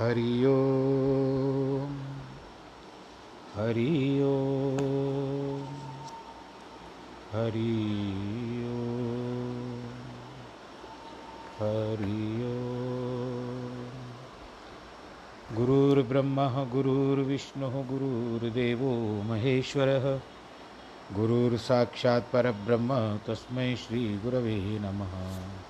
हरि हरि हरि हरि ओम। गुरुर्ब्रह्मा गुरुर्विष्णुः गुरुर्देवो महेश्वरः। परब्रह्म तस्मै श्रीगुरवे नमः।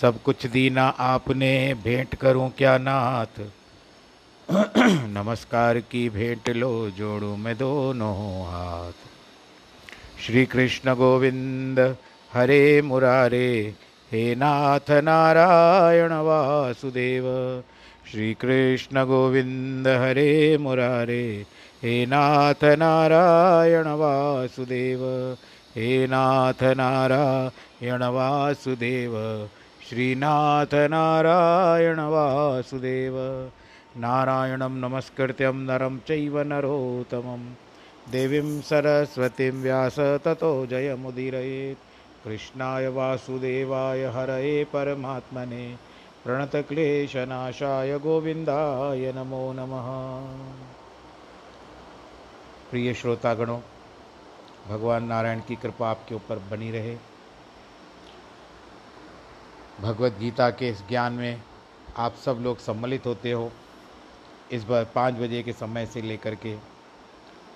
सब कुछ दीना आपने, भेंट करूँ क्या नाथ? नमस्कार की भेंट लो जोड़ू मैं दोनों हाथ। श्री कृष्ण गोविंद, हरे मुरारे, हे नाथ नारायण वासुदेव। श्री कृष्ण गोविंद, हरे मुरारे, हे नाथ नारायण वासुदेव। हे नाथ नारायण वासुदेव। श्रीनाथ नारायण वासुदेव नारायणं नमस्कृत्यं नरं चैव नरोत्तमं। देवीं सरस्वतीं व्यास ततो जयमुदीरयेत्। कृष्णाय वासुदेवाय हरये परमात्मने। प्रणतक्लेशनाशाय गोविन्दाय नमो नमः। प्रिय श्रोतागणों, भगवान नारायण की कृपा आपके ऊपर बनी रहे। भगवत गीता के इस ज्ञान में आप सब लोग सम्मिलित होते हो। इस बार पाँच बजे के समय से लेकर के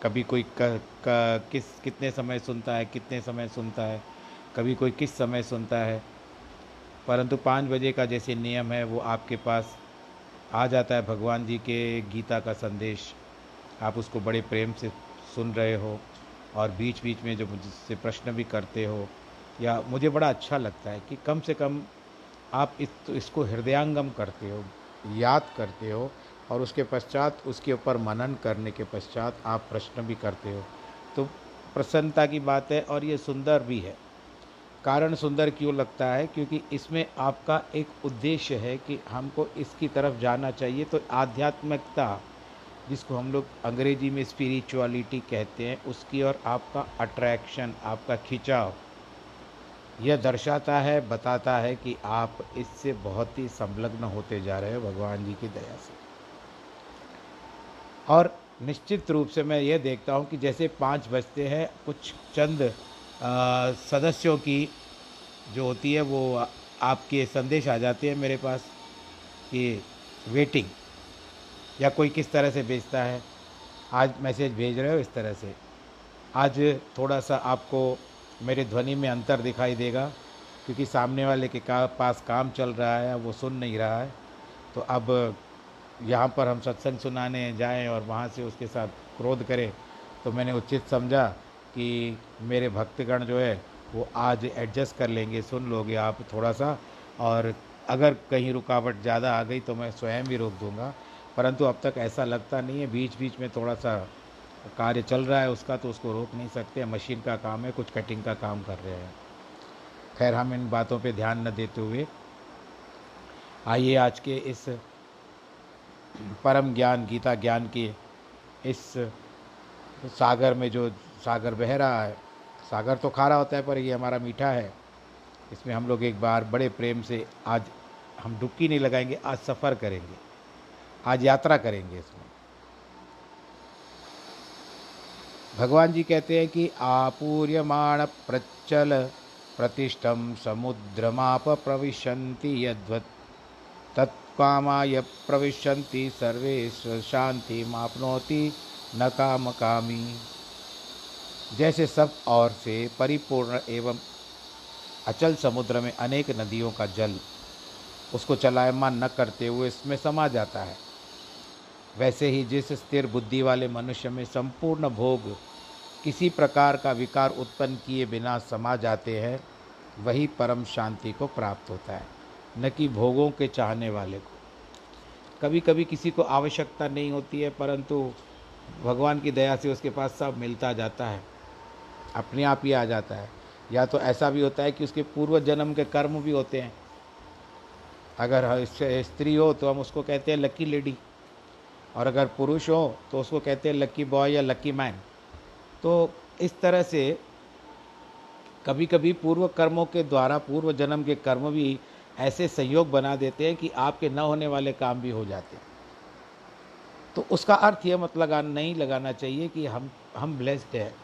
कभी कोई क, क, किस कितने समय सुनता है कितने समय सुनता है कभी कोई किस समय सुनता है। परंतु पाँच बजे का जैसे नियम है वो आपके पास आ जाता है भगवान जी के गीता का संदेश। आप उसको बड़े प्रेम से सुन रहे हो और बीच बीच में जो मुझसे प्रश्न भी करते हो या मुझे बड़ा अच्छा लगता है कि कम से कम आप इस इसको हृदयांगम करते हो, याद करते हो और उसके पश्चात उसके ऊपर मनन करने के पश्चात आप प्रश्न भी करते हो। तो प्रसन्नता की बात है और ये सुंदर भी है। कारण सुंदर क्यों लगता है? क्योंकि इसमें आपका एक उद्देश्य है कि हमको इसकी तरफ़ जाना चाहिए। तो आध्यात्मिकता, जिसको हम लोग अंग्रेज़ी में स्पिरिचुअलिटी कहते हैं, उसकी और आपका अट्रैक्शन आपका खिंचाव। यह दर्शाता है, बताता है कि आप इससे बहुत ही संलग्न होते जा रहे हो भगवान जी की दया से। और निश्चित रूप से मैं ये देखता हूँ कि जैसे पाँच बजते हैं, कुछ चंद सदस्यों की जो होती है, वो आपके संदेश आ जाते हैं मेरे पास कि वेटिंग या कोई किस तरह से भेजता है। आज मैसेज भेज रहे हो इस तरह से। आज थोड़ा सा आपको मेरे ध्वनि में अंतर दिखाई देगा, क्योंकि सामने वाले के का पास काम चल रहा है, वो सुन नहीं रहा है। तो अब, यहाँ पर हम सत्संग सुनाने जाएँ और वहाँ से उसके साथ क्रोध करें। तो मैंने उचित समझा कि मेरे भक्तगण जो है, वो आज एडजस्ट कर लेंगे। सुन लोगे आप थोड़ा सा और अगर कहीं रुकावट ज़्यादा आ गई तो मैं स्वयं भी रोक दूँगा। परंतु अब तक ऐसा लगता नहीं है। बीच बीच में थोड़ा सा कार्य चल रहा है उसका तो उसको रोक नहीं सकते, मशीन का काम है, कुछ कटिंग का काम कर रहे हैं। खैर, हम इन बातों पे ध्यान न देते हुए, आइए आज के इस परम ज्ञान, गीता ज्ञान के इस सागर में जो सागर बह रहा है, सागर तो खारा होता है, पर ये हमारा मीठा है। इसमें हम लोग एक बार बड़े प्रेम से आज हम डुबकी नहीं लगाएँगे, आज सफ़र करेंगे, आज यात्रा करेंगे इसमें। भगवान जी कहते हैं कि आपूर्यमाण प्रचल प्रतिष्ठम समुद्रमाप प्रविशन्ति यद्वत्। तत्कामाय प्रविशन्ति सर्वे शांति मापनोति न काम कामी जैसे सब और से परिपूर्ण एवं अचल समुद्र में अनेक नदियों का जल उसको चलायमान न करते हुए इसमें समा जाता है। वैसे ही जिस स्थिर बुद्धि वाले मनुष्य में संपूर्ण भोग किसी प्रकार का विकार उत्पन्न किए बिना समा जाते हैं, वही परम शांति को प्राप्त होता है, न कि भोगों के चाहने वाले को। कभी कभी किसी को आवश्यकता नहीं होती है, परंतु भगवान की दया से उसके पास सब मिलता जाता है, अपने आप ही आ जाता है। या तो ऐसा भी होता है कि उसके पूर्व जन्म के कर्म भी होते हैं। अगर स्त्री हो तो हम उसको कहते हैं लकी लेडी और अगर पुरुष हो तो उसको कहते हैं लकी बॉय या लकी मैन तो इस तरह से कभी कभी पूर्व कर्मों के द्वारा, पूर्व जन्म के कर्म भी ऐसे संयोग बना देते हैं कि आपके न होने वाले काम भी हो जाते हैं। तो उसका अर्थ यह मत लगा, नहीं लगाना चाहिए कि हम हम ब्लेस्ड हैं।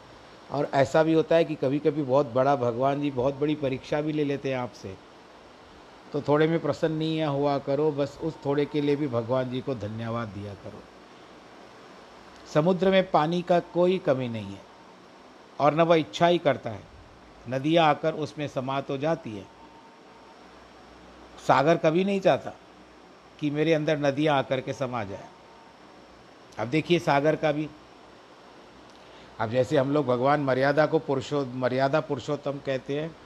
और ऐसा भी होता है कि कभी कभी बहुत बड़ा भगवान जी बहुत बड़ी परीक्षा भी ले लेते हैं आपसे। तो थोड़े में प्रसन्न नहीं हुआ करो, बस उस थोड़े के लिए भी भगवान जी को धन्यवाद दिया करो। समुद्र में पानी का कोई कमी नहीं है, और न वह इच्छा ही करता है। नदियाँ आकर उसमें समा तो जाती है। सागर कभी नहीं चाहता कि मेरे अंदर नदियाँ आकर के समा जाए। अब देखिए सागर का भी। अब जैसे हम लोग भगवान मर्यादा को पुरुषो, मर्यादा पुरुषोत्तम कहते हैं,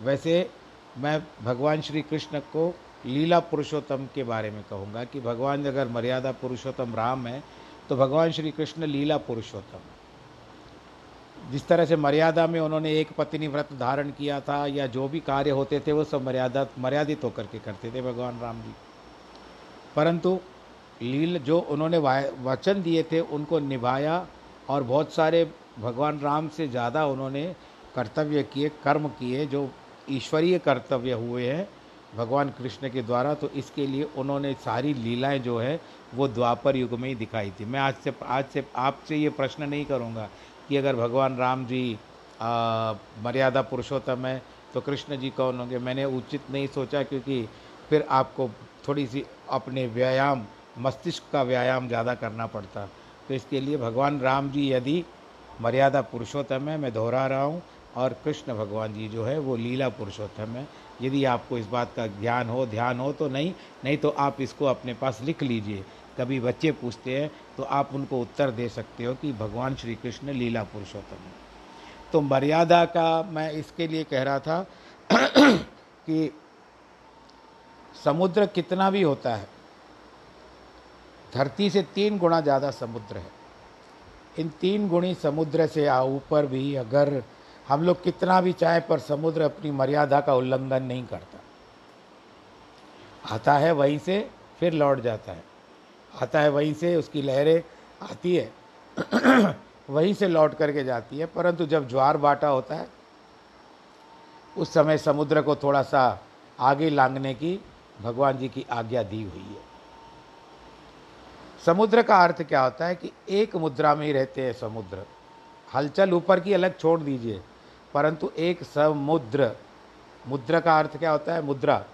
वैसे मैं भगवान श्री कृष्ण को लीला पुरुषोत्तम के बारे में कहूँगा कि भगवान अगर मर्यादा पुरुषोत्तम राम है तो भगवान श्री कृष्ण लीला पुरुषोत्तम। जिस तरह से मर्यादा में उन्होंने एक पत्नी व्रत धारण किया था या जो भी कार्य होते थे, वो सब मर्यादा, मर्यादित होकर के करते थे भगवान राम जी। परंतु लील जो उन्होंने वचन दिए थे, उनको निभाया और बहुत सारे भगवान राम से ज़्यादा उन्होंने कर्तव्य किए, कर्म किए, जो ईश्वरीय कर्तव्य हुए हैं भगवान कृष्ण के द्वारा तो इसके लिए उन्होंने सारी लीलाएँ जो है वो द्वापर युग में ही दिखाई थी। मैं आज से आज से आपसे ये प्रश्न नहीं करूँगा कि अगर भगवान राम जी आ, मर्यादा पुरुषोत्तम है तो कृष्ण जी कौन होंगे? मैंने उचित नहीं सोचा क्योंकि फिर आपको थोड़ी सी अपने व्यायाम मस्तिष्क का व्यायाम ज़्यादा करना पड़ता। तो इसके लिए भगवान राम जी यदि मर्यादा पुरुषोत्तम है मैं दोहरा रहा हूँ। और कृष्ण भगवान जी जो है वो लीला पुरुषोत्तम है। यदि आपको इस बात का ज्ञान हो, ध्यान हो तो नहीं नहीं तो आप इसको अपने पास लिख लीजिए। कभी बच्चे पूछते हैं तो आप उनको उत्तर दे सकते हो कि भगवान श्री कृष्ण लीला पुरुषोत्तम है। तो मर्यादा का मैं इसके लिए कह रहा था कि समुद्र कितना भी होता है, धरती से तीन गुना ज़्यादा समुद्र है। इन तीन गुणी समुद्र से ऊपर भी अगर हम लोग कितना भी चाहे पर समुद्र अपनी मर्यादा का उल्लंघन नहीं करता। आता है वहीं से फिर लौट जाता है। आता है वहीं से उसकी लहरें आती है। वहीं से लौट करके जाती है, परंतु जब ज्वार बाटा होता है, उस समय समुद्र को थोड़ा सा आगे लांगने की भगवान जी की आज्ञा दी हुई है। समुद्र का अर्थ क्या होता है कि एक मुद्रा में ही रहते हैं समुद्र। हलचल ऊपर की अलग छोड़ दीजिए। परंतु एक समुद्र, मुद्रा का अर्थ क्या होता है? मुद्रा।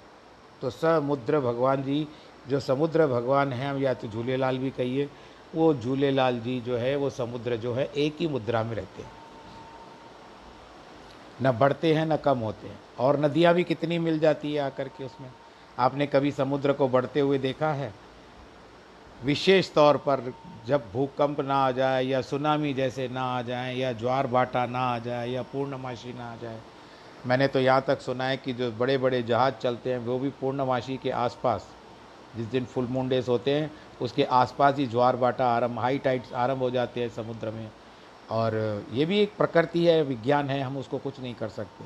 तो समुद्र भगवान जी, जो समुद्र भगवान हैं, हम या तो झूलेलाल भी कहिए, वो झूलेलाल जी जो है, वो समुद्र जो है, एक ही मुद्रा में रहते हैं। न बढ़ते हैं, न कम होते हैं। और नदियाँ भी कितनी मिल जाती है आकर के उसमें? आपने कभी समुद्र को बढ़ते हुए देखा है? विशेष तौर पर जब भूकंप ना आ जाए या सुनामी जैसे ना आ जाए या ज्वार भाटा ना आ जाए या पूर्णमाशी ना आ जाए, मैंने तो यहाँ तक सुना है कि जो बड़े बड़े जहाज़ चलते हैं, वो भी पूर्णमाशी के आसपास, जिस दिन फुल मून डेज़ होते हैं, उसके आसपास ही ज्वार बाटा आरंभ हाई टाइट्स आरंभ हो जाते हैं समुद्र में। और ये भी एक प्रकृति है, विज्ञान है, हम उसको कुछ नहीं कर सकते।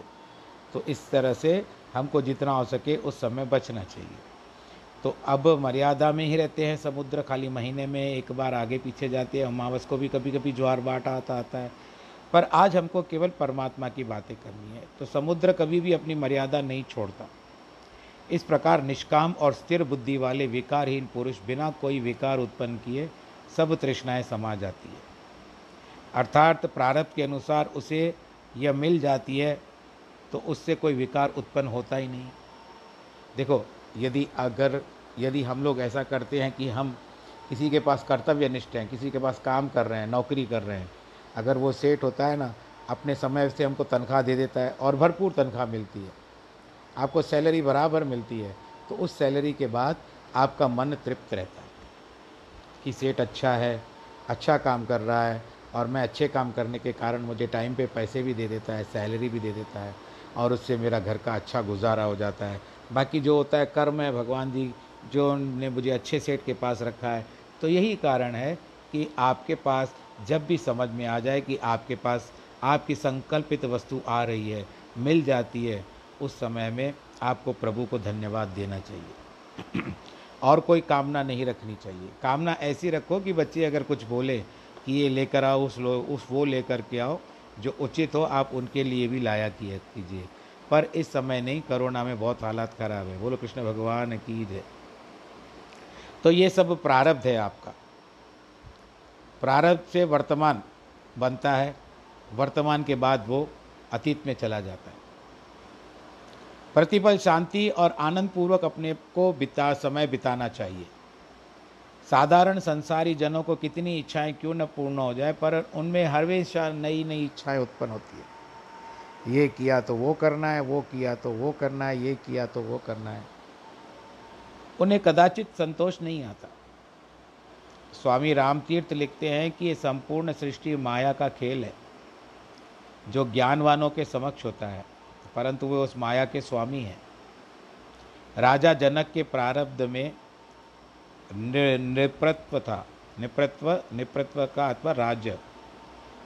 तो इस तरह से हमको जितना हो सके उस समय बचना चाहिए। तो अब मर्यादा में ही रहते हैं समुद्र, खाली महीने में एक बार आगे पीछे जाते हैं, अमावस को भी कभी कभी ज्वार बाटा आता आता है। पर आज हमको केवल परमात्मा की बातें करनी है तो समुद्र कभी भी अपनी मर्यादा नहीं छोड़ता। इस प्रकार निष्काम और स्थिर बुद्धि वाले विकारहीन पुरुष बिना कोई विकार उत्पन्न किए सब तृष्णाएँ समा जाती है। अर्थात प्रारब्ध के अनुसार उसे यह मिल जाती है तो उससे कोई विकार उत्पन्न होता ही नहीं। देखो यदि अगर, यदि हम लोग ऐसा करते हैं कि हम किसी के पास कर्तव्य निष्ठ हैं, किसी के पास काम कर रहे हैं, नौकरी कर रहे हैं, अगर वो सेठ होता है ना, अपने समय से हमको तनख्वाह दे देता है और भरपूर तनख्वाह मिलती है। आपको सैलरी बराबर मिलती है तो उस सैलरी के बाद आपका मन तृप्त रहता है कि सेठ अच्छा है अच्छा काम कर रहा है और मैं अच्छे काम करने के कारण मुझे टाइम पे पैसे भी दे देता है, सैलरी भी दे देता है और उससे मेरा घर का अच्छा गुजारा हो जाता है। बाकी जो होता है कर्म है, भगवान जी, जो ने मुझे अच्छे सेठ के पास रखा है। तो यही कारण है कि आपके पास जब भी समझ में आ जाए कि आपके पास, आपकी संकल्पित वस्तु आ रही है, मिल जाती है, उस समय में आपको प्रभु को धन्यवाद देना चाहिए। और कोई कामना नहीं रखनी चाहिए। कामना ऐसी रखो कि बच्चे अगर कुछ बोले कि ये लेकर आओ, उस लो, उस वो लेकर के आओ, जो उचित हो, आप उनके लिए भी लाया किए कीजिए। पर इस समय नहीं, कोरोना में बहुत हालात ख़राब है। बोलो, कृष्ण भगवान की जय। तो ये सब प्रारब्ध है आपका। प्रारब्ध से वर्तमान बनता है, वर्तमान के बाद वो अतीत में चला जाता है। प्रतिपल शांति और आनंद पूर्वक अपने को बिता, समय बिताना चाहिए। साधारण संसारी जनों को कितनी इच्छाएँ क्यों न पूर्ण हो जाए, पर उनमें हर हमेशा नई नई इच्छाएँ उत्पन्न होती है। ये किया तो वो करना है, वो किया तो वो करना है, ये किया तो वो करना है। उन्हें कदाचित संतोष नहीं आता। स्वामी रामतीर्थ लिखते हैं कि ये संपूर्ण सृष्टि माया का खेल है, जो ज्ञानवानों के समक्ष होता है, परंतु वे उस माया के स्वामी हैं। राजा जनक के प्रारब्ध में नृपत्व था, निप्रत्व निप्रत्व का अथवा राज्य।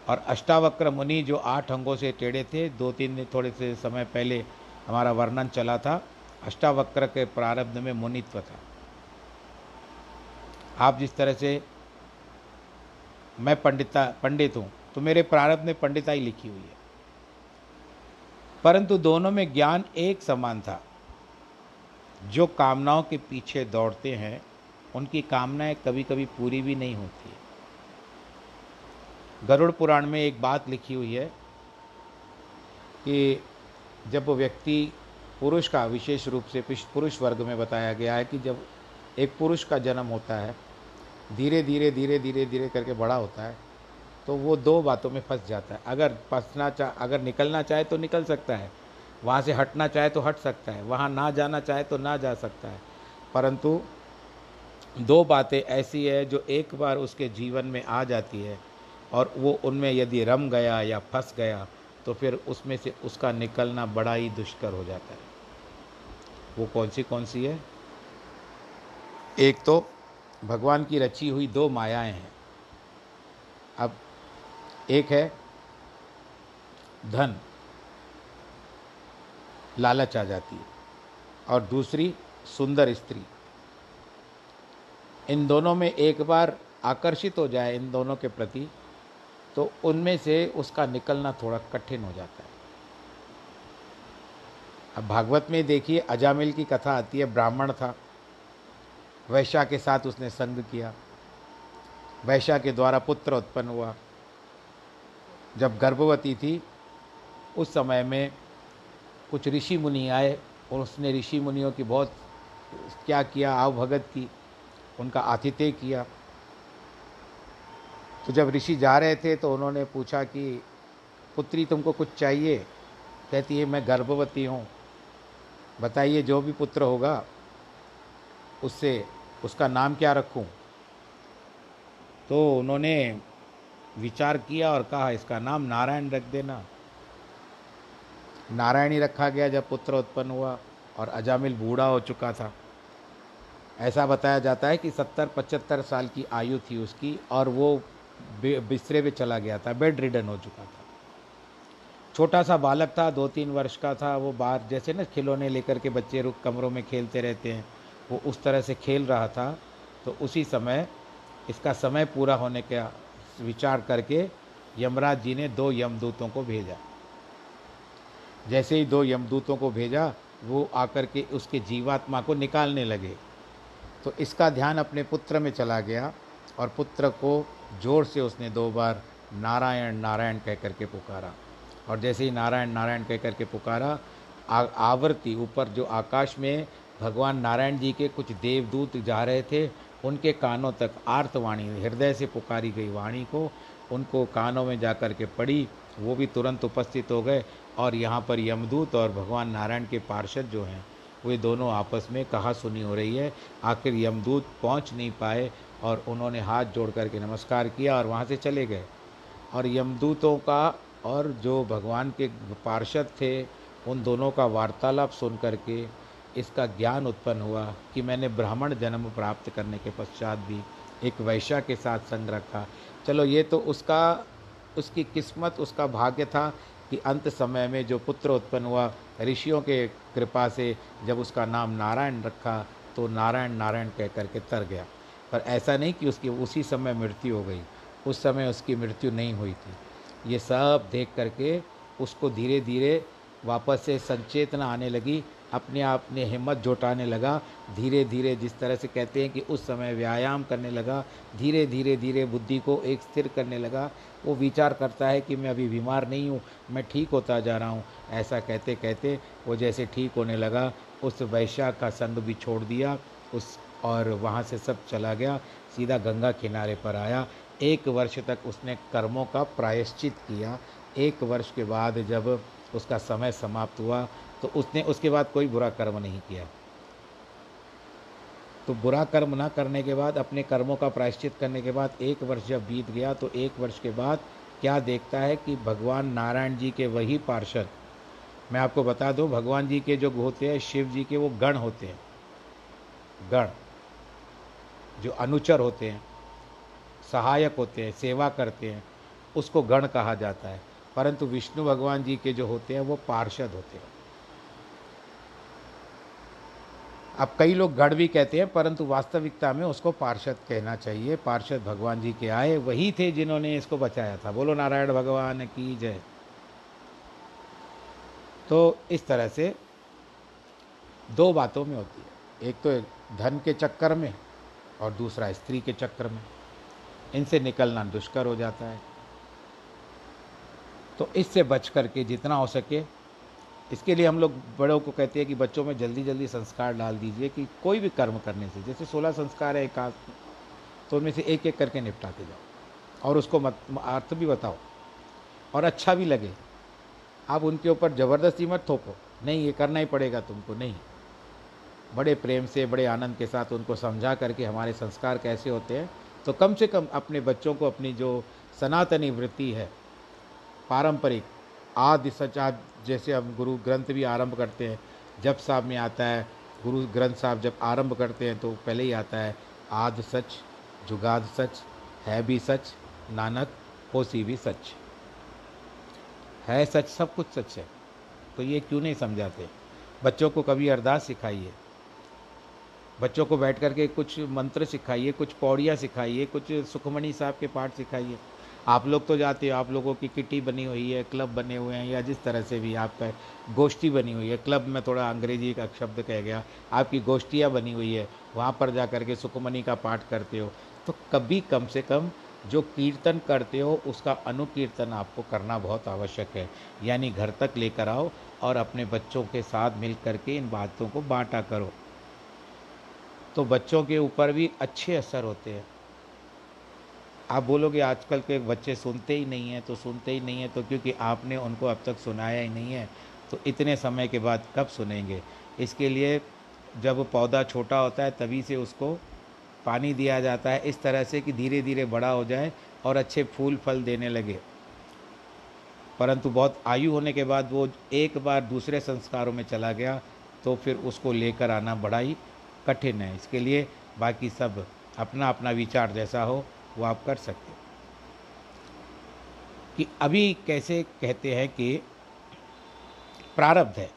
और अष्टावक्र मुनि जो आठ अंगों से टेढ़े थे, दो तीन दिन थोड़े से समय पहले हमारा वर्णन चला था, अष्टावक्र के प्रारब्ध में मुनित्व था। आप जिस तरह से मैं पंडिता, पंडित हूँ तो मेरे प्रारब्ध में पंडिताई लिखी हुई है। परंतु दोनों में ज्ञान एक समान था। जो कामनाओं के पीछे दौड़ते हैं, उनकी कामनाएँ कभी कभी पूरी भी नहीं होती गरुड़ पुराण में एक बात लिखी हुई है कि जब व्यक्ति पुरुष का विशेष रूप से पुरुष वर्ग में बताया गया है कि जब एक पुरुष का जन्म होता है, धीरे धीरे धीरे धीरे धीरे करके बड़ा होता है तो वो दो बातों में फंस जाता है। अगर फंसना चाह अगर निकलना चाहे तो निकल सकता है, वहाँ से हटना चाहे तो हट सकता है, वहाँ ना जाना चाहे तो ना जा सकता है। परंतु दो बातें ऐसी है जो एक बार उसके जीवन में आ जाती है और वो उनमें यदि रम गया या फंस गया तो फिर उसमें से उसका निकलना बड़ा ही दुष्कर हो जाता है। वो कौन सी कौन सी है? एक तो भगवान की रची हुई दो मायाएँ हैं। अब एक है धन, लालच आ जाती है। और दूसरी सुंदर स्त्री। इन दोनों में एक बार आकर्षित हो जाए इन दोनों के प्रति तो उनमें से उसका निकलना थोड़ा कठिन हो जाता है। अब भागवत में देखिए, अजामिल की कथा आती है, ब्राह्मण था। वैश्या के साथ उसने संग किया। वैश्या के द्वारा पुत्र उत्पन्न हुआ। जब गर्भवती थी, उस समय में कुछ ऋषि मुनि आए और उसने ऋषि मुनियों की बहुत क्या किया आव भगत की, उनका आतिथ्य किया। तो जब ऋषि जा रहे थे तो उन्होंने पूछा कि, पुत्री, तुमको कुछ चाहिए? कहती है, मैं गर्भवती हूँ। बताइए, जो भी पुत्र होगा, उससे, उसका नाम क्या रखूँ? तो उन्होंने विचार किया और कहा, इसका नाम नारायण रख देना। नारायणी रखा गया जब पुत्र उत्पन्न हुआ और अजामिल बूढ़ा हो चुका था। ऐसा बताया जाता है कि सत्तर पचहत्तर साल की आयु थी उसकी और वो बिस्तरे पे चला गया था बेड रिडन हो चुका था। छोटा सा बालक था दो तीन वर्ष का था, वो बाहर जैसे ना खिलौने लेकर के बच्चे रुक कमरों में खेलते रहते हैं, वो उस तरह से खेल रहा था तो उसी समय, इसका समय पूरा होने का विचार करके यमराज जी ने दो यमदूतों को भेजा। जैसे ही दो यमदूतों को भेजा, वो आकर के उसके जीवात्मा को निकालने लगे। तो इसका ध्यान अपने पुत्र में चला गया और पुत्र को ज़ोर से उसने दो बार नारायण नारायण कह करके पुकारा। और जैसे ही नारायण नारायण कह करके पुकारा आ, आवृत्ति ऊपर जो आकाश में भगवान नारायण जी के कुछ देवदूत जा रहे थे उनके कानों तक आर्तवाणी हृदय से पुकारी गई वाणी को उनको कानों में जा कर के पड़ी वो भी तुरंत उपस्थित हो गए और यहाँ पर यमदूत और भगवान नारायण के पार्षद जो हैं वे दोनों आपस में कहा सुनी हो रही है। आखिर यमदूत पहुँच नहीं पाए और उन्होंने हाथ जोड़ करके नमस्कार किया और वहाँ से चले गए। और यमदूतों का और जो भगवान के पार्षद थे, उन दोनों का वार्तालाप सुन करके इसका ज्ञान उत्पन्न हुआ कि मैंने ब्राह्मण जन्म प्राप्त करने के पश्चात भी एक वैश्या के साथ संग रखा। चलो ये तो उसका, उसकी किस्मत, उसका भाग्य था कि अंत समय में जो पुत्र उत्पन्न हुआ, ऋषियों के कृपा से जब उसका नाम नारायण रखा तो नारायण नारायण कह करके तर गया। पर ऐसा नहीं कि उसकी, उसी समय मृत्यु हो गई। उस समय उसकी मृत्यु नहीं हुई थी। ये सब देख करके उसको धीरे धीरे वापस से संचेतना आने लगी, अपने आप ने हिम्मत जुटाने लगा। धीरे धीरे जिस तरह से कहते हैं कि उस समय व्यायाम करने लगा धीरे धीरे धीरे बुद्धि को एक स्थिर करने लगा। वो विचार करता है कि मैं अभी बीमार नहीं हूँ, मैं ठीक होता जा रहा हूँ। ऐसा कहते कहते वो जैसे ठीक होने लगा। उस वैश्या का संग भी छोड़ दिया। उस और वहाँ से सब चला गया, सीधा गंगा किनारे पर आया। एक वर्ष तक उसने कर्मों का प्रायश्चित किया। एक वर्ष के बाद जब उसका समय समाप्त हुआ तो उसने उसके बाद कोई बुरा कर्म नहीं किया। तो बुरा कर्म ना करने के बाद, अपने कर्मों का प्रायश्चित करने के बाद, एक वर्ष जब बीत गया तो एक वर्ष के बाद क्या देखता है कि भगवान नारायण जी के वही पार्षद। मैं आपको बता दूँ, भगवान जी के जो होते हैं, शिव जी के वो गण होते हैं। गण। जो अनुचर होते हैं, सहायक होते हैं, सेवा करते हैं, उसको गण कहा जाता है। परंतु विष्णु भगवान जी के जो होते हैं, वो पार्षद होते हैं। अब कई लोग गढ़ भी कहते हैं, परंतु वास्तविकता में उसको पार्षद कहना चाहिए। पार्षद भगवान जी के आए, वही थे जिन्होंने इसको बचाया था। बोलो, नारायण भगवान की जय। तो इस तरह से दो बातों में होती है। एक तो धन के चक्कर में और दूसरा स्त्री के चक्र में। इनसे निकलना दुष्कर हो जाता है। तो इससे बच करके जितना हो सके, इसके लिए हम लोग बड़ों को कहते हैं कि बच्चों में जल्दी जल्दी संस्कार डाल दीजिए कि कोई भी कर्म करने से, जैसे सोलह संस्कार है एक तो उनमें से एक एक करके निपटाते जाओ। और उसको मत, अर्थ भी बताओ। और अच्छा भी लगे। आप उनके ऊपर ज़बरदस्ती मत थोपो। नहीं, ये करना ही पड़ेगा तुमको। नहीं। बड़े प्रेम से, बड़े आनंद के साथ उनको समझा करके हमारे संस्कार कैसे होते हैं तो कम से कम अपने बच्चों को अपनी जो सनातनी वृत्ति है, पारंपरिक, आदि सच जैसे हम गुरु ग्रंथ भी आरंभ करते हैं, जब साहब में आता है, गुरु ग्रंथ साहब जब आरंभ करते हैं तो पहले ही आता है, आद सच, जुगाद सच, है भी सच, नानक, होसी भी सच। है सच, सब कुछ सच है तो ये क्यों नहीं समझाते? बच्चों को कभी अरदास सिखाइए। बच्चों को बैठ करके कुछ मंत्र सिखाइए, कुछ पौड़ियाँ सिखाइए, कुछ सुखमणि साहब के पाठ सिखाइए। आप लोग तो जाते हो, आप लोगों की किटी बनी हुई है, क्लब बने हुए हैं, या जिस तरह से भी आपका गोष्ठी बनी हुई है। क्लब में थोड़ा अंग्रेज़ी का शब्द कह गया, आपकी गोष्ठियाँ बनी हुई है, वहाँ पर जा करके सुखमणि का पाठ करते हो। तो कभी कम से कम जो कीर्तन करते हो, उसका अनुकीर्तन आपको करना बहुत आवश्यक है। यानी घर तक लेकर आओ और अपने बच्चों के साथ मिल करके इन बातों को बांटा करो। तो बच्चों के ऊपर भी अच्छे असर होते हैं। आप बोलोगे, आजकल के बच्चे सुनते ही नहीं हैं तो सुनते ही नहीं हैं तो क्योंकि आपने उनको अब तक सुनाया ही नहीं है तो इतने समय के बाद कब सुनेंगे? इसके लिए जब पौधा छोटा होता है, तभी से उसको पानी दिया जाता है, इस तरह से कि धीरे धीरे बड़ा हो जाए और अच्छे फूल, फल देने लगे। परंतु बहुत आयु होने के बाद वो एक बार दूसरे संस्कारों में चला गया तो फिर उसको लेकर आना बड़ा ही कठिन है। इसके लिए बाकी सब अपना अपना विचार जैसा हो, वो आप कर सकते हो। कि अभी कैसे कहते हैं कि प्रारब्ध है।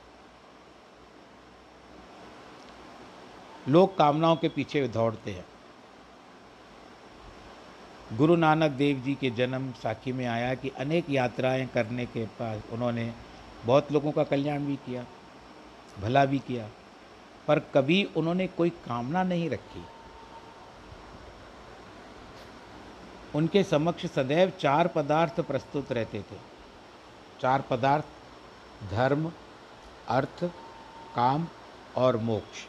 लोग कामनाओं के पीछे दौड़ते हैं। गुरु नानक देव जी के जन्म साखी में आया कि अनेक यात्राएँ करने के पास उन्होंने बहुत लोगों का कल्याण भी किया, भला भी किया। पर कभी उन्होंने कोई कामना नहीं रखी। उनके समक्ष सदैव चार पदार्थ प्रस्तुत रहते थे। चार पदार्थ, धर्म, अर्थ, काम और मोक्ष।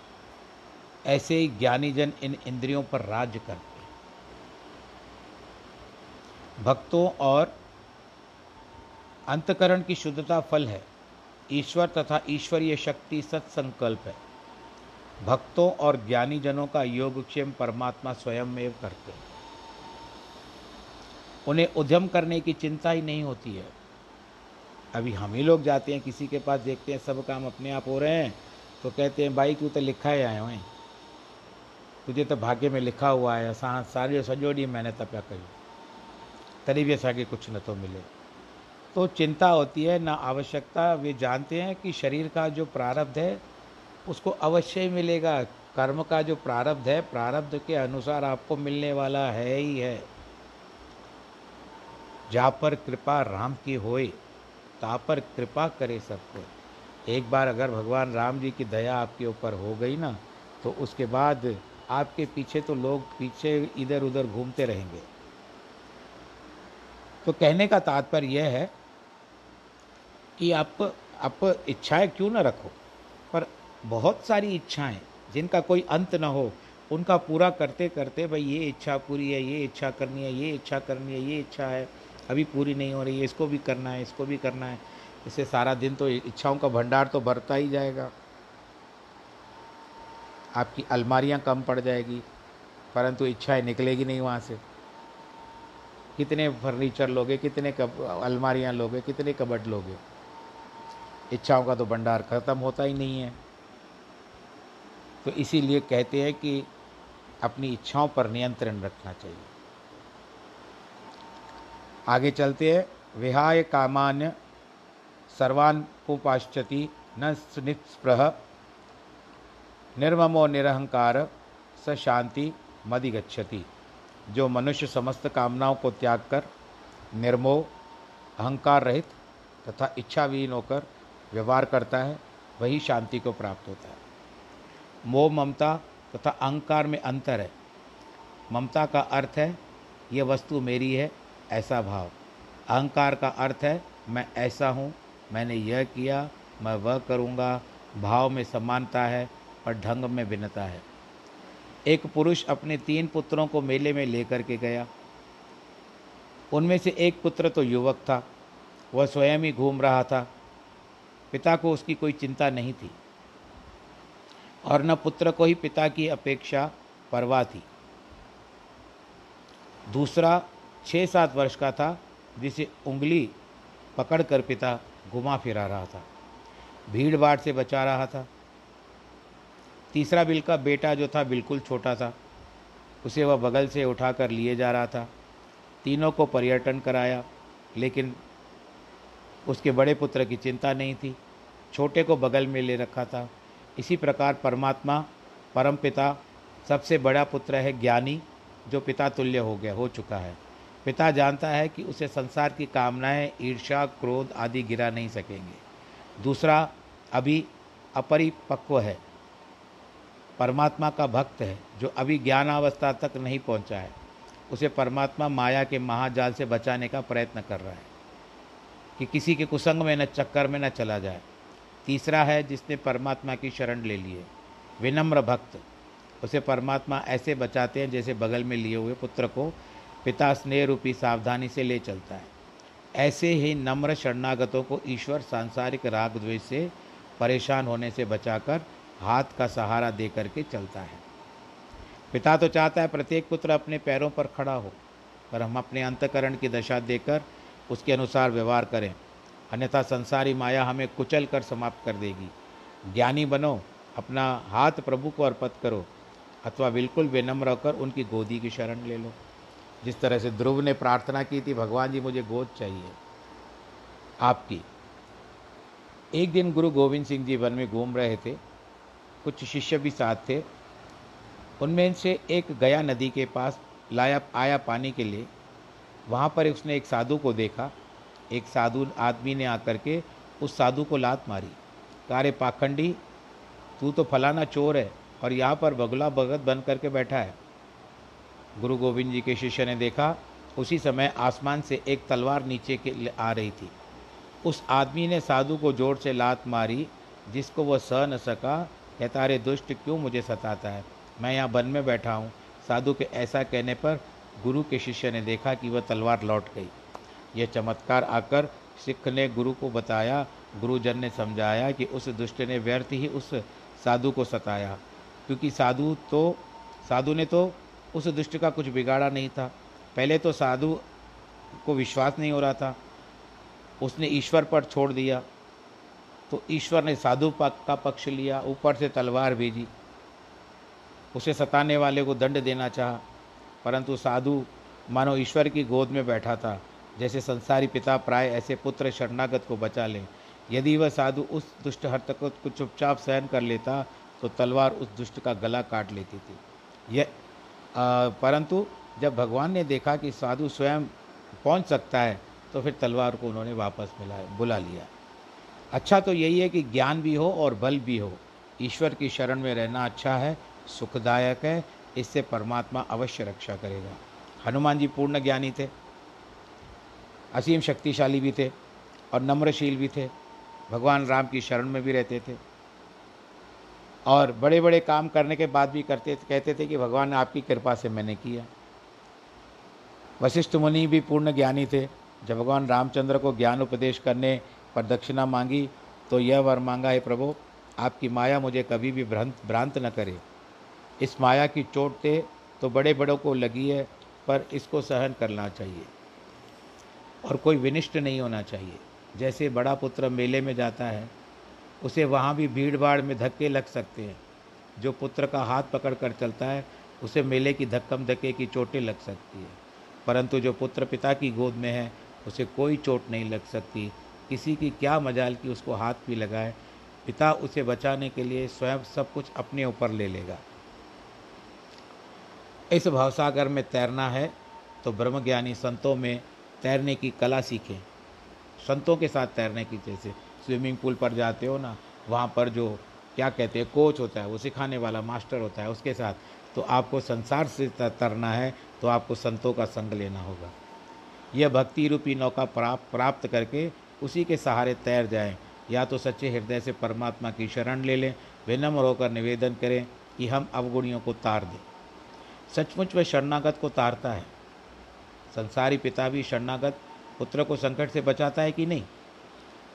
ऐसे ही ज्ञानी जन इन इंद्रियों पर राज्य करते भक्तों और अंतकरण की शुद्धता फल है। ईश्वर तथा ईश्वरीय शक्ति सत्संकल्प है। भक्तों और ज्ञानी जनों का योगक्षेम परमात्मा स्वयं में करते हैं। उन्हें उद्यम करने की चिंता ही नहीं होती है। अभी हम ही लोग जाते हैं, किसी के पास देखते हैं, सब काम अपने आप हो रहे हैं तो कहते हैं, भाई क्यों तो लिखा ही आए हुए तुझे तो भाग्य में लिखा हुआ है असां सारी सॼो ॾींहुं महिनत पिया कयूं तॾहिं भी असांखे कुछ न तो मिले। तो चिंता होती है, ना आवश्यकता। वे जानते हैं कि शरीर का जो प्रारब्ध है उसको अवश्य ही मिलेगा। कर्म का जो प्रारब्ध है, प्रारब्ध के अनुसार आपको मिलने वाला है ही है। जा पर कृपा राम की होए ता पर कृपा करे सबको। एक बार अगर भगवान राम जी की दया आपके ऊपर हो गई ना तो उसके बाद आपके पीछे तो लोग पीछे इधर उधर घूमते रहेंगे। तो कहने का तात्पर्य यह है कि आप आप इच्छाएँ क्यों ना रखो? बहुत सारी इच्छाएँ, जिनका कोई अंत ना हो, उनका पूरा करते करते भाई ये इच्छा पूरी है, ये इच्छा करनी है, ये इच्छा करनी है, ये इच्छा है, अभी पूरी नहीं हो रही है, इसको भी करना है, इसको भी करना है। इससे सारा दिन तो इच्छाओं का भंडार तो भरता ही जाएगा। आपकी अलमारियाँ कम पड़ जाएगी, परंतु इच्छाएँ निकलेगी नहीं वहाँ से। कितने फर्नीचर लोगे, कितने कब, अलमारियाँ लोगे, कितने कबड लोगे। इच्छाओं का तो भंडार खत्म होता ही नहीं है। तो इसीलिए कहते हैं कि अपनी इच्छाओं पर नियंत्रण रखना चाहिए। आगे चलते हैं। विहाय कामान्य सर्वान उपाश्चति न निस्पृह निर्ममो निरहंकार स शांति मदिगछति जो मनुष्य समस्त कामनाओं को त्याग कर, निर्मोह, अहंकार रहित तथा इच्छाविहीन होकर व्यवहार करता है, वही शांति को प्राप्त होता है। मोह ममता तथा अहंकार में अंतर है। ममता का अर्थ है यह वस्तु मेरी है, ऐसा भाव। अहंकार का अर्थ है, मैं ऐसा हूँ, मैंने यह किया, मैं वह करूँगा। भाव में समानता है और ढंग में भिन्नता है। एक पुरुष अपने तीन पुत्रों को मेले में लेकर के गया। उनमें से एक पुत्र तो युवक था, वह स्वयं ही घूम रहा था। पिता को उसकी कोई चिंता नहीं थी। और न पुत्र को ही पिता की अपेक्षा परवाह थी। दूसरा छः सात वर्ष का था, जिसे उंगली पकड़कर पिता घुमा फिरा रहा था। भीड़ भाड़ से बचा रहा था। तीसरा बिल का बेटा जो था बिल्कुल छोटा था। उसे वह बगल से उठाकर लिए जा रहा था। तीनों को पर्यटन कराया, लेकिन उसके बड़े पुत्र की चिंता नहीं थी। छोटे को बगल में ले रखा था। इसी प्रकार परमात्मा, परम पिता, सबसे बड़ा पुत्र है ज्ञानी, जो पिता तुल्य हो गया, हो चुका है। पिता जानता है कि उसे संसार की कामनाएँ, ईर्ष्या, क्रोध आदि गिरा नहीं सकेंगे। दूसरा, अभी अपरिपक्व है। परमात्मा का भक्त है, जो अभी ज्ञानावस्था तक नहीं पहुँचा है। उसे परमात्मा माया के महाजाल से बचाने का प्रयत्न कर रहा है, कि किसी के कुसंग में, न चक्कर में, न चला जाए। तीसरा है जिसने परमात्मा की शरण ले ली है, विनम्र भक्त। उसे परमात्मा ऐसे बचाते हैं जैसे बगल में लिए हुए पुत्र को पिता स्नेह रूपी सावधानी से ले चलता है। ऐसे ही नम्र शरणागतों को ईश्वर सांसारिक राग द्वेष से परेशान होने से बचाकर हाथ का सहारा दे करके चलता है। पिता तो चाहता है प्रत्येक पुत्र अपने पैरों पर खड़ा हो, पर हम अपने अंतकरण की दशा देकर उसके अनुसार व्यवहार करें। अन्यथा संसारी माया हमें कुचल कर समाप्त कर देगी। ज्ञानी बनो, अपना हाथ प्रभु को अर्पित करो, अथवा बिल्कुल विनम्र होकर उनकी गोदी की शरण ले लो। जिस तरह से ध्रुव ने प्रार्थना की थी, भगवान जी, मुझे गोद चाहिए। आपकी। एक दिन गुरु गोविंद सिंह जी वन में घूम रहे थे। कुछ शिष्य भी साथ थे। उनमें से एक गया नदी के पास लाया, आया पानी के लिए। वहाँ पर उसने एक साधु को देखा। एक साधु आदमी ने आकर के उस साधु को लात मारी। कारे पाखंडी, तू तो फलाना चोर है और यहाँ पर बगुला भगत बन करके बैठा है। गुरु गोविंद जी के शिष्य ने देखा, उसी समय आसमान से एक तलवार नीचे के आ रही थी। उस आदमी ने साधु को ज़ोर से लात मारी, जिसको वह सह न सका कहता अरे दुष्ट क्यों मुझे सताता है? मैं यहाँ वन में बैठा हूँ। साधु के ऐसा कहने पर गुरु के शिष्य ने देखा कि वह तलवार लौट गई। यह चमत्कार आकर सिख ने गुरु को बताया, गुरुजन ने समझाया कि उस दुष्ट ने व्यर्थ ही उस साधु को सताया। क्योंकि साधु तो साधु ने तो उस दुष्ट का कुछ बिगाड़ा नहीं था। पहले तो साधु को विश्वास नहीं हो रहा था। उसने ईश्वर पर छोड़ दिया। तो ईश्वर ने साधु का पक्ष लिया, ऊपर से तलवार भेजी। उसे सताने वाले को दंड देना चाहा, परंतु साधु मानो ईश्वर की गोद में बैठा था। जैसे संसारी पिता प्राय ऐसे पुत्र शरणागत को बचा ले। यदि वह साधु उस दुष्ट हरकत को चुपचाप सहन कर लेता तो तलवार उस दुष्ट का गला काट लेती थी। यह परंतु जब भगवान ने देखा कि साधु स्वयं पहुँच सकता है तो फिर तलवार को उन्होंने वापस मिला, बुला लिया। अच्छा तो यही है कि ज्ञान भी हो और बल भी हो। ईश्वर की शरण में रहना अच्छा है, सुखदायक है, इससे परमात्मा अवश्य रक्षा करेगा। हनुमान जी पूर्ण ज्ञानी थे। असीम शक्तिशाली भी थे और नम्रशील भी थे। भगवान राम की शरण में भी रहते थे। और बड़े बड़े काम करने के बाद भी करते, कहते थे कि भगवान, आपकी कृपा से मैंने किया। वशिष्ठ मुनि भी पूर्ण ज्ञानी थे। जब भगवान रामचंद्र को ज्ञान उपदेश करने पर दक्षिणा मांगी तो यह वर मांगा, है प्रभु, आपकी माया मुझे कभी भी भ्रांत भ्रांत न करे। इस माया की चोट से तो बड़े बड़ों को लगी है, पर इसको सहन करना चाहिए। और कोई विनिष्ट नहीं होना चाहिए। जैसे बड़ा पुत्र मेले में जाता है, उसे वहाँ भी भीड़ भाड़ में धक्के लग सकते हैं। जो पुत्र का हाथ पकड़ कर चलता है, उसे मेले की धक्कम धक्के की चोटें लग सकती है। परंतु जो पुत्र पिता की गोद में है, उसे कोई चोट नहीं लग सकती। किसी की क्या मजाल की उसको हाथ भी लगाए। पिता उसे बचाने के लिए स्वयं सब कुछ अपने ऊपर ले लेगा। इस भावसागर में तैरना है तो ब्रह्मज्ञानी संतों में तैरने की कला सीखें। संतों के साथ तैरने की, जैसे स्विमिंग पूल पर जाते हो ना, वहाँ पर जो क्या कहते हैं, कोच होता है, वो सिखाने वाला मास्टर होता है उसके साथ। तो आपको संसार से तरना है तो आपको संतों का संग लेना होगा। यह भक्ति रूपी नौका प्राप्त प्राप्त करके उसी के सहारे तैर जाएँ। या तो सच्चे हृदय से परमात्मा की शरण ले लें, विनम्र होकर निवेदन करें कि हम अवगुणियों को तार दें। सचमुच वह शरणागत को तारता है। संसारी पिता भी शरणागत पुत्र को संकट से बचाता है कि नहीं?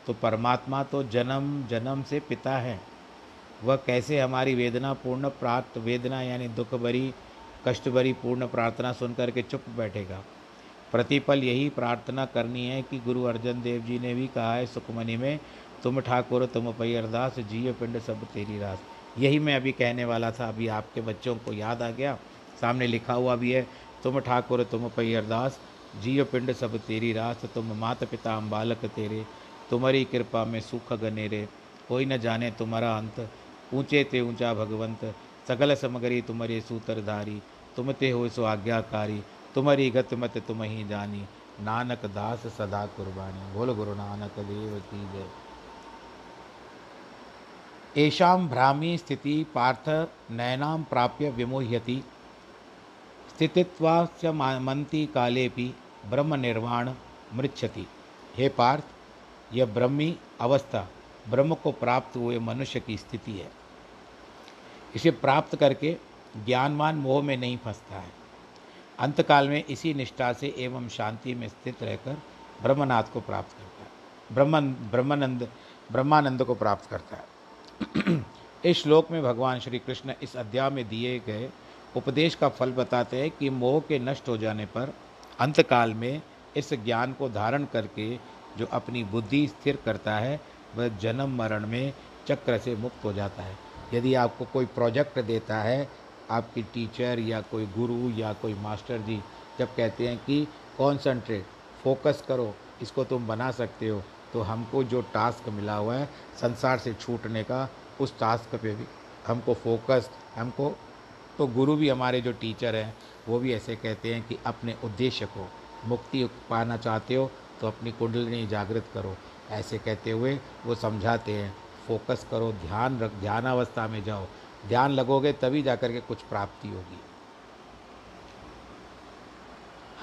तो परमात्मा तो जन्म जन्म से पिता है। वह कैसे हमारी वेदना पूर्ण प्राप्त वेदना यानी दुख भरी, कष्ट भरी पूर्ण प्रार्थना सुनकर के चुप बैठेगा? प्रतिपल यही प्रार्थना करनी है कि गुरु अर्जन देव जी ने भी कहा है सुखमणि में, तुम ठाकुर, तुम पै अरदास, जिय पिंड सब तेरी रास। यही मैं अभी कहने वाला था, अभी आपके बच्चों को याद आ गया। सामने लिखा हुआ भी है तुम ठाकुर, तुम पै अरदास। जियो पिंड सब तेरी रास, तुम मात पिता हम बालक तेरे। तुम्हारी कृपा में सुख गनेरे, कोई न जाने तुम्हारा अंत। ऊँचे ते ऊँचा भगवंत सकल समगरी तुम्हारे सूत्रधारी तुम ते हो सो आज्ञाकारी, तुम्हारी गत मत तुम ही जानी। नानक दास सदा कुर्बानी। बोल गुरु नानक देव की जय। एशाम भ्रामी स्थिति पार्थ नयनाम प्राप्य विमोह्यति। स्थितित्वा मंती काले भी ब्रह्म निर्वाण मृक्षति हे पार्थ, यह ब्रह्मी अवस्था, ब्रह्म को प्राप्त हुए मनुष्य की स्थिति है। इसे प्राप्त करके ज्ञानवान मोह में नहीं फंसता है। अंतकाल में इसी निष्ठा से एवं शांति में स्थित रहकर ब्रह्मनाथ को प्राप्त करता है। ब्रह्मन ब्रह्मानंद ब्रह्मानंद को प्राप्त करता है। इस श्लोक में भगवान श्री कृष्ण इस अध्याय में दिए गए उपदेश का फल बताते हैं कि मोह के नष्ट हो जाने पर अंतकाल में इस ज्ञान को धारण करके जो अपनी बुद्धि स्थिर करता है, वह जन्म मरण में चक्र से मुक्त हो जाता है। यदि आपको कोई प्रोजेक्ट देता है, आपकी टीचर या कोई गुरु या कोई मास्टर जी जब कहते हैं कि कॉन्सनट्रेट फोकस करो, इसको तुम बना सकते हो तो हमको जो टास्क मिला हुआ है, संसार से छूटने का, उस टास्क पे भी हमको फोकस, हमको तो गुरु भी हमारे जो टीचर हैं, वो भी ऐसे कहते हैं कि अपने उद्देश्य को मुक्ति पाना चाहते हो तो अपनी कुंडलिनी जागृत करो। ऐसे कहते हुए वो समझाते हैं फोकस करो, ध्यान रख, ध्यान अवस्था में जाओ। ध्यान लगोगे तभी जाकर के कुछ प्राप्ति होगी।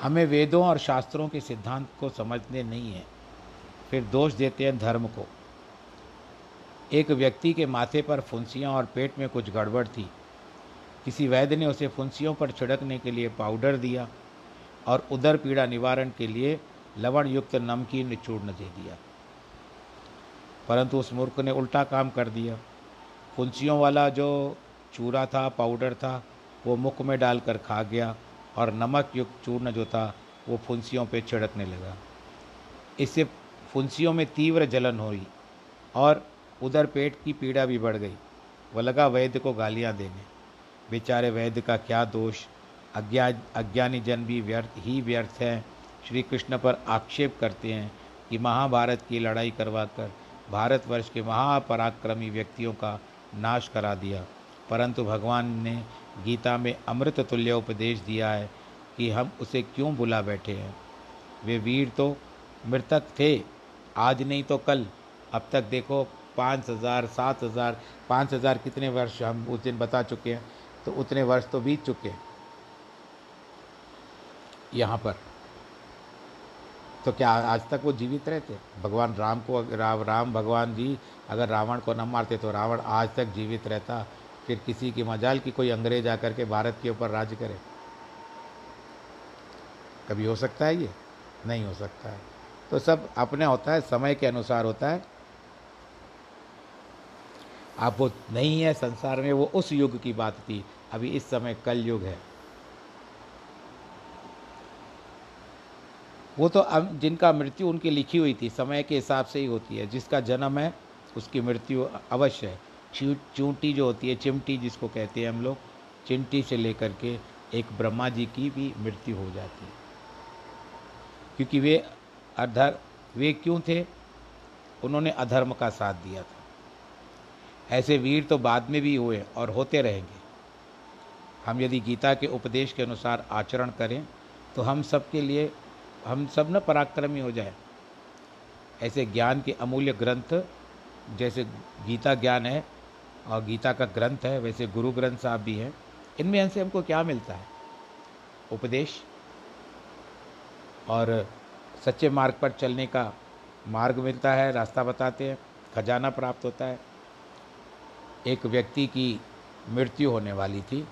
हमें वेदों और शास्त्रों के सिद्धांत को समझने नहीं है। फिर दोष देते हैं धर्म को। एक व्यक्ति के माथे पर फुंसियाँ और पेट में कुछ गड़बड़ थी किसी वैद्य ने उसे फुंसियों पर छिड़कने के लिए पाउडर दिया और उदर पीड़ा निवारण के लिए लवण युक्त नमकीन चूर्ण दे दिया। परंतु उस मूर्ख ने उल्टा काम कर दिया। फुंसियों वाला जो चूरा था, पाउडर था, वो मुख में डालकर खा गया और नमक युक्त चूर्ण जो था, वो फुंसियों पे छिड़कने लगा। इससे फुंसियों में तीव्र जलन हुई और उधर पेट की पीड़ा भी बढ़ गई। वह लगा वैद्य को गालियाँ देने। बेचारे वैद्य का क्या दोष? अज्ञा, अज्ञानी जन भी व्यर्थ, ही व्यर्थ हैं। श्री कृष्ण पर आक्षेप करते हैं कि महाभारत की लड़ाई करवाकर भारतवर्ष के महापराक्रमी व्यक्तियों का नाश करा दिया। परंतु भगवान ने गीता में अमृत तुल्य उपदेश दिया है कि हम उसे क्यों बुला बैठे हैं? वे वीर तो मृतक थे, आज नहीं तो कल। अब तक देखो, पाँच हज़ार, सात हज़ार, पाँच हज़ार कितने वर्ष हम उस दिन बता चुके हैं। तो उतने वर्ष तो बीत चुके यहाँ पर। तो क्या आज तक वो जीवित रहते? भगवान राम को राम राम भगवान जी अगर रावण को न मारते तो रावण आज तक जीवित रहता। फिर किसी की मजाल की कोई अंग्रेज़ आकर के भारत के ऊपर राज करे? कभी हो सकता है ये? नहीं हो सकता है। तो सब अपने होता है, समय के अनुसार होता है। आप वो नहीं है संसार में, वो उस युग की बात थी। अभी इस समय कल युग है। वो तो जिनका मृत्यु उनकी लिखी हुई थी, समय के हिसाब से ही होती है। जिसका जन्म है, उसकी मृत्यु अवश्य है। चूंटी जो होती है, चिमटी जिसको कहते हैं हम लोग, चिमटी से लेकर के एक ब्रह्मा जी की भी मृत्यु हो जाती है। क्योंकि वे अधर, वे क्यों थे? उन्होंने अधर्म का साथ दिया था। ऐसे वीर तो बाद में भी हुए और होते रहेंगे। हम यदि गीता के उपदेश के अनुसार आचरण करें तो हम सबके लिए, हम सब न पराक्रमी हो जाए। ऐसे ज्ञान के अमूल्य ग्रंथ, जैसे गीता ज्ञान है और गीता का ग्रंथ है, वैसे गुरु ग्रंथ साहब भी हैं, इनमें से हमको क्या मिलता है? उपदेश और सच्चे मार्ग पर चलने का मार्ग मिलता है, रास्ता बताते हैं, खजाना प्राप्त होता है एक व्यक्ति की मृत्यु होने वाली थी।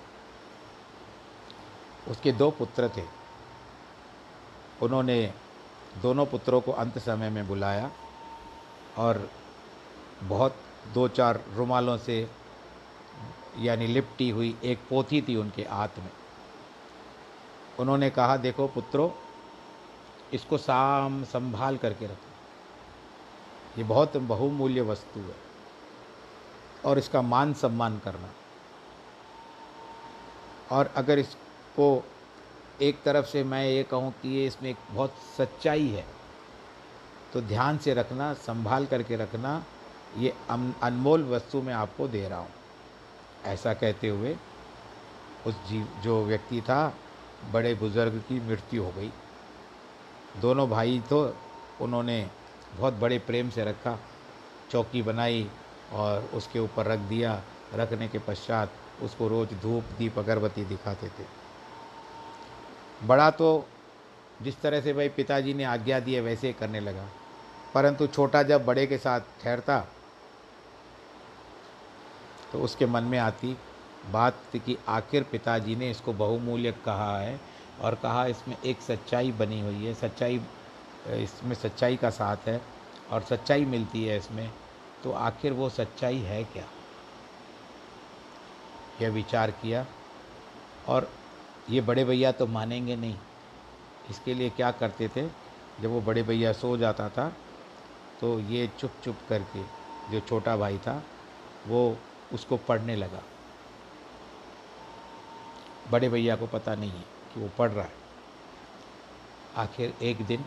उसके दो पुत्र थे। उन्होंने दोनों पुत्रों को अंत समय में बुलाया और बहुत दो चार रुमालों से, यानी लिपटी हुई एक पोथी थी उनके हाथ में। उन्होंने कहा, देखो पुत्रों, इसको साम संभाल करके रखो। ये बहुत बहुमूल्य वस्तु है। और इसका मान सम्मान करना। और अगर इसको एक तरफ़ से मैं ये कहूँ कि ये इसमें एक बहुत सच्चाई है तो ध्यान से रखना, संभाल करके रखना, ये अनमोल वस्तु मैं आपको दे रहा हूँ। ऐसा कहते हुए उस जीव, जो व्यक्ति था, बड़े बुज़ुर्ग की मृत्यु हो गई। दोनों भाई तो उन्होंने बहुत बड़े प्रेम से रखा, चौकी बनाई और उसके ऊपर रख दिया। रखने के पश्चात उसको रोज़ धूप, दीप, अगरबत्ती दिखाते थे। बड़ा तो जिस तरह से भाई पिताजी ने आज्ञा दी है, वैसे ही करने लगा। परंतु छोटा जब बड़े के साथ ठहरता तो उसके मन में आती बात कि आखिर पिताजी ने इसको बहुमूल्य कहा है और कहा इसमें एक सच्चाई बनी हुई है। सच्चाई, इसमें सच्चाई का साथ है और सच्चाई मिलती है इसमें। तो आखिर वो सच्चाई है क्या? यह विचार किया, और ये बड़े भैया तो मानेंगे नहीं। इसके लिए क्या करते थे? जब वो बड़े भैया सो जाता था तो ये चुप चुप करके, जो छोटा भाई था, वो उसको पढ़ने लगा। बड़े भैया को पता नहीं है कि वो पढ़ रहा है। आखिर एक दिन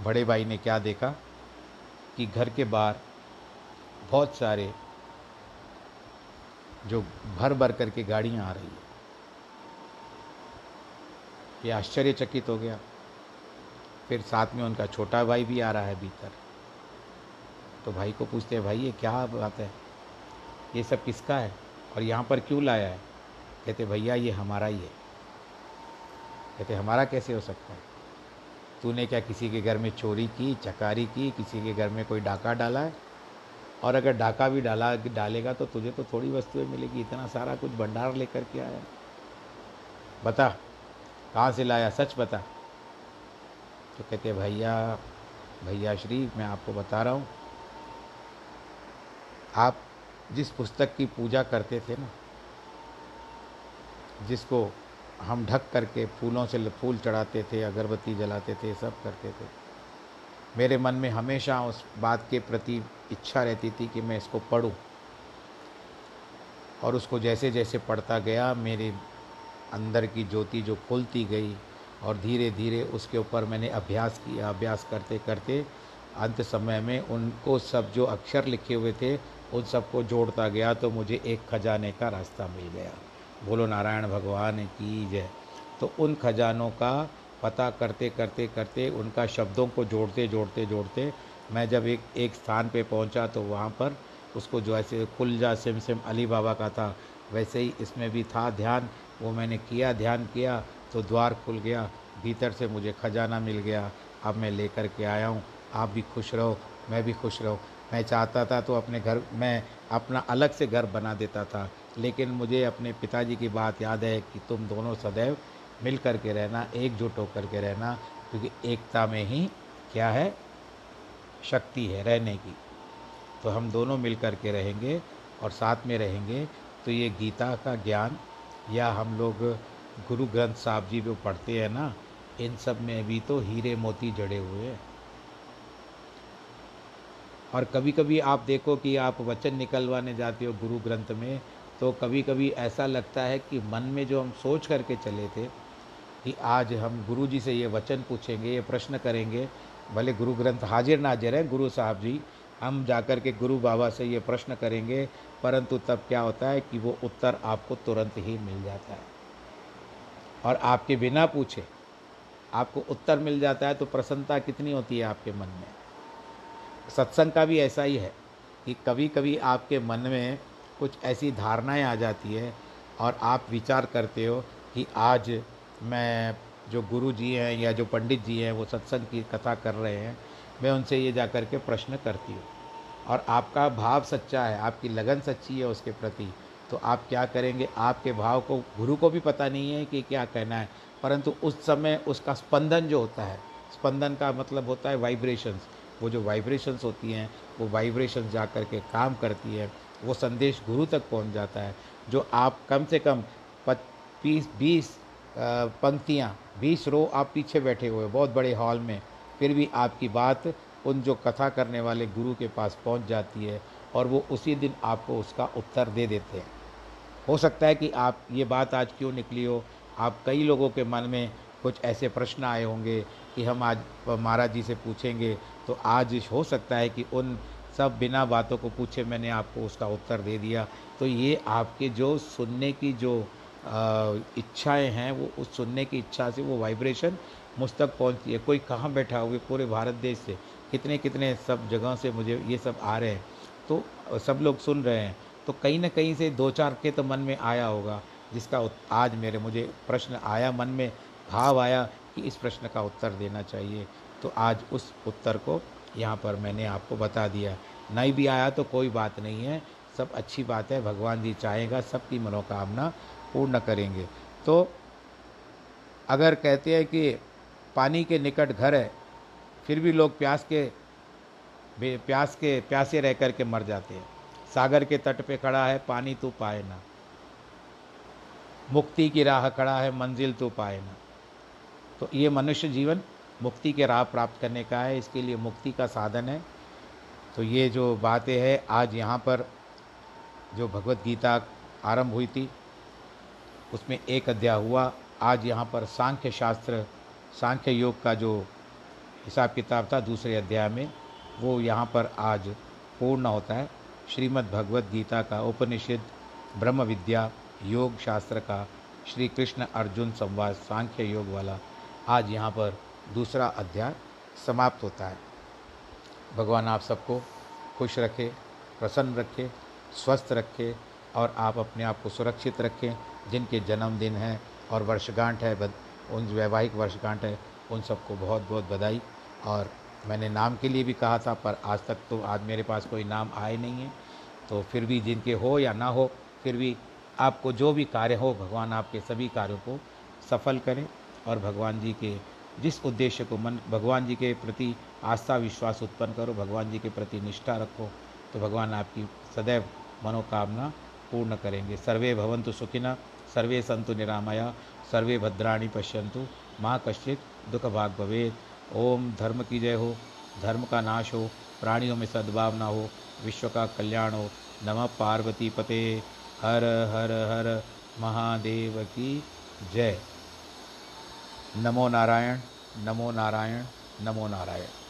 बड़े भाई ने क्या देखा कि घर के बाहर बहुत सारे जो भर भर करके गाड़ियाँ आ रही है। ये आश्चर्यचकित हो गया। फिर साथ में उनका छोटा भाई भी आ रहा है भीतर। तो भाई को पूछते हैं, भाई, ये क्या बात है? ये सब किसका है? और यहाँ पर क्यों लाया है? कहते, भैया, ये हमारा ही है। कहते, हमारा कैसे हो सकता है? तूने क्या किसी के घर में चोरी की, चकारी की, किसी के घर में कोई डाका डाला है? और अगर डाका भी डाला, डालेगा तो तुझे तो थोड़ी वस्तुएँ मिलेगी। इतना सारा कुछ भंडार लेकर के आया। बता, कहाँ से लाया? सच बता। तो कहते भैया भैया श्री, मैं आपको बता रहा हूँ। आप जिस पुस्तक की पूजा करते थे ना, जिसको हम ढक करके फूलों से फूल चढ़ाते थे, अगरबत्ती जलाते थे, सब करते थे मेरे मन में हमेशा उस बात के प्रति इच्छा रहती थी कि मैं इसको पढ़ूं। और उसको जैसे जैसे पढ़ता गया, मेरे अंदर की ज्योति जो खुलती गई और धीरे धीरे उसके ऊपर मैंने अभ्यास किया। अभ्यास करते करते अंत समय में उनको सब जो अक्षर लिखे हुए थे, उन सबको जोड़ता गया तो मुझे एक खजाने का रास्ता मिल गया। बोलो नारायण भगवान की जय। तो उन खजानों का पता करते करते करते उनका शब्दों को जोड़ते जोड़ते जोड़ते मैं जब एक एक स्थान पे पहुँचा तो वहाँ पर उसको जो ऐसे खुल जा सिम सिम अली बाबा का था, वैसे ही इसमें भी था ध्यान, वो मैंने किया, ध्यान किया तो द्वार खुल गया, भीतर से मुझे खजाना मिल गया, अब मैं लेकर के आया हूँ, आप भी खुश रहो, मैं भी खुश रहो। मैं चाहता था तो अपने घर, मैं अपना अलग से घर बना देता था, लेकिन मुझे अपने पिताजी की बात याद है कि तुम दोनों सदैव मिल कर के रहना, एकजुट होकर के रहना, क्योंकि एकता में ही क्या है? शक्ति है रहने की। तो हम दोनों मिल कर के रहेंगे और साथ में रहेंगे। तो ये गीता का ज्ञान या हम लोग गुरु ग्रंथ साहब जी जो पढ़ते हैं ना, इन सब में भी तो हीरे मोती जड़े हुए हैं। और कभी कभी आप देखो कि आप वचन निकलवाने जाते हो गुरु ग्रंथ में तो कभी कभी ऐसा लगता है कि मन में जो हम सोच करके चले थे कि आज हम गुरु जी से ये वचन पूछेंगे, ये प्रश्न करेंगे। भले गुरु ग्रंथ हाजिर नाजिर है, गुरु साहब जी, हम जाकर के गुरु बाबा से ये प्रश्न करेंगे, परंतु तब क्या होता है कि वो उत्तर आपको तुरंत ही मिल जाता है। और आपके बिना पूछे, आपको उत्तर मिल जाता है तो प्रसन्नता कितनी होती है आपके मन में? सत्संग का भी ऐसा ही है कि कभी कभी आपके मन में कुछ ऐसी धारणाएँ आ जाती है और आप विचार करते हो कि आज मैं, जो गुरु जी हैं या जो पंडित जी हैं, वो सत्संग की कथा कर रहे हैं, मैं उनसे ये जा कर के प्रश्न करती हूँ। और आपका भाव सच्चा है, आपकी लगन सच्ची है उसके प्रति तो आप क्या करेंगे? आपके भाव को, गुरु को भी पता नहीं है कि क्या कहना है, परंतु उस समय उसका स्पंदन जो होता है, स्पंदन का मतलब होता है वाइब्रेशंस वो जो वाइब्रेशंस होती हैं, वो वाइब्रेशंस जा कर के काम करती है, वो संदेश गुरु तक पहुँच जाता है, जो आप कम से कम पच्चीस बीस पंक्तियाँ, बीस रो आप पीछे बैठे हुए, बहुत बड़े हॉल में। फिर भी आपकी बात उन जो कथा करने वाले गुरु के पास पहुँच जाती है और वो उसी दिन आपको उसका उत्तर दे देते हैं। हो सकता है कि आप ये बात आज क्यों निकली हो? आप कई लोगों के मन में कुछ ऐसे प्रश्न आए होंगे कि हम आज महाराज जी से पूछेंगे तो आज हो सकता है कि उन सब बिना बातों को पूछे मैंने आपको उसका उत्तर दे दिया। तो ये आपके जो सुनने की जो इच्छाएँ हैं, वो उस सुनने की इच्छा से वो वाइब्रेशन मुझ तक पहुँचती है। कोई कहाँ बैठा हुआ पूरे भारत देश से? कितने कितने सब जगह से मुझे ये सब आ रहे हैं। तो सब लोग सुन रहे हैं। तो कहीं ना कहीं से दो चार के तो मन में आया होगा, जिसका आज मेरे, मुझे प्रश्न आया, मन में भाव आया कि इस प्रश्न का उत्तर देना चाहिए। तो आज उस उत्तर को यहाँ पर मैंने आपको बता दिया। नहीं भी आया तो कोई बात नहीं है। सब अच्छी बात है, भगवान जी चाहेगा, सबकी मनोकामना पूर्ण करेंगे। तो अगर कहते हैं कि पानी के निकट घर है, फिर भी लोग प्यास के प्यास के, प्यासे रह कर के मर जाते हैं। सागर के तट पे खड़ा है, पानी तो पाए ना। मुक्ति की राह खड़ा है, मंजिल तो पाए ना। तो ये मनुष्य जीवन मुक्ति के राह प्राप्त करने का है, इसके लिए मुक्ति का साधन है। तो ये जो बातें हैं, आज यहाँ पर जो भगवत गीता आरंभ हुई थी उसमें एक अध्याय हुआ। आज यहाँ पर सांख्य शास्त्र, सांख्य योग का जो हिसाब किताब था दूसरे अध्याय में, वो यहाँ पर आज पूर्ण होता है। श्रीमद् भगवत गीता का उपनिषद, ब्रह्म विद्या, योग शास्त्र का श्री कृष्ण अर्जुन संवाद, सांख्य योग वाला आज यहाँ पर दूसरा अध्याय समाप्त होता है। भगवान आप सबको खुश रखे, प्रसन्न रखे, स्वस्थ रखे और आप अपने आप को सुरक्षित रखें। जिनके जन्मदिन हैं और वर्षगांठ है उन वैवाहिक वर्षगांठ है, उन सबको बहुत बहुत बधाई। और मैंने नाम के लिए भी कहा था, पर आज तक तो आज मेरे पास कोई नाम आए नहीं है। तो फिर भी जिनके हो या ना हो, फिर भी आपको जो भी कार्य हो, भगवान आपके सभी कार्यों को सफल करें। और भगवान जी के जिस उद्देश्य को मन, भगवान जी के प्रति आस्था, विश्वास उत्पन्न करो, भगवान जी के प्रति निष्ठा रखो तो भगवान आपकी सदैव मनोकामना पूर्ण करेंगे। सर्वे भवंतु सुखिना सर्वे संतु निरामया, सर्वे भद्राणी पश्यंतु माँ कश्चित दुख भाग भवेद ओम धर्म की जय हो, धर्म का नाश हो, प्राणियों में सद्भावना हो, विश्व का कल्याण हो। नमः पार्वती पते हर हर हर महादेव की जय। नमो नारायण नमो नारायण नमो नारायण।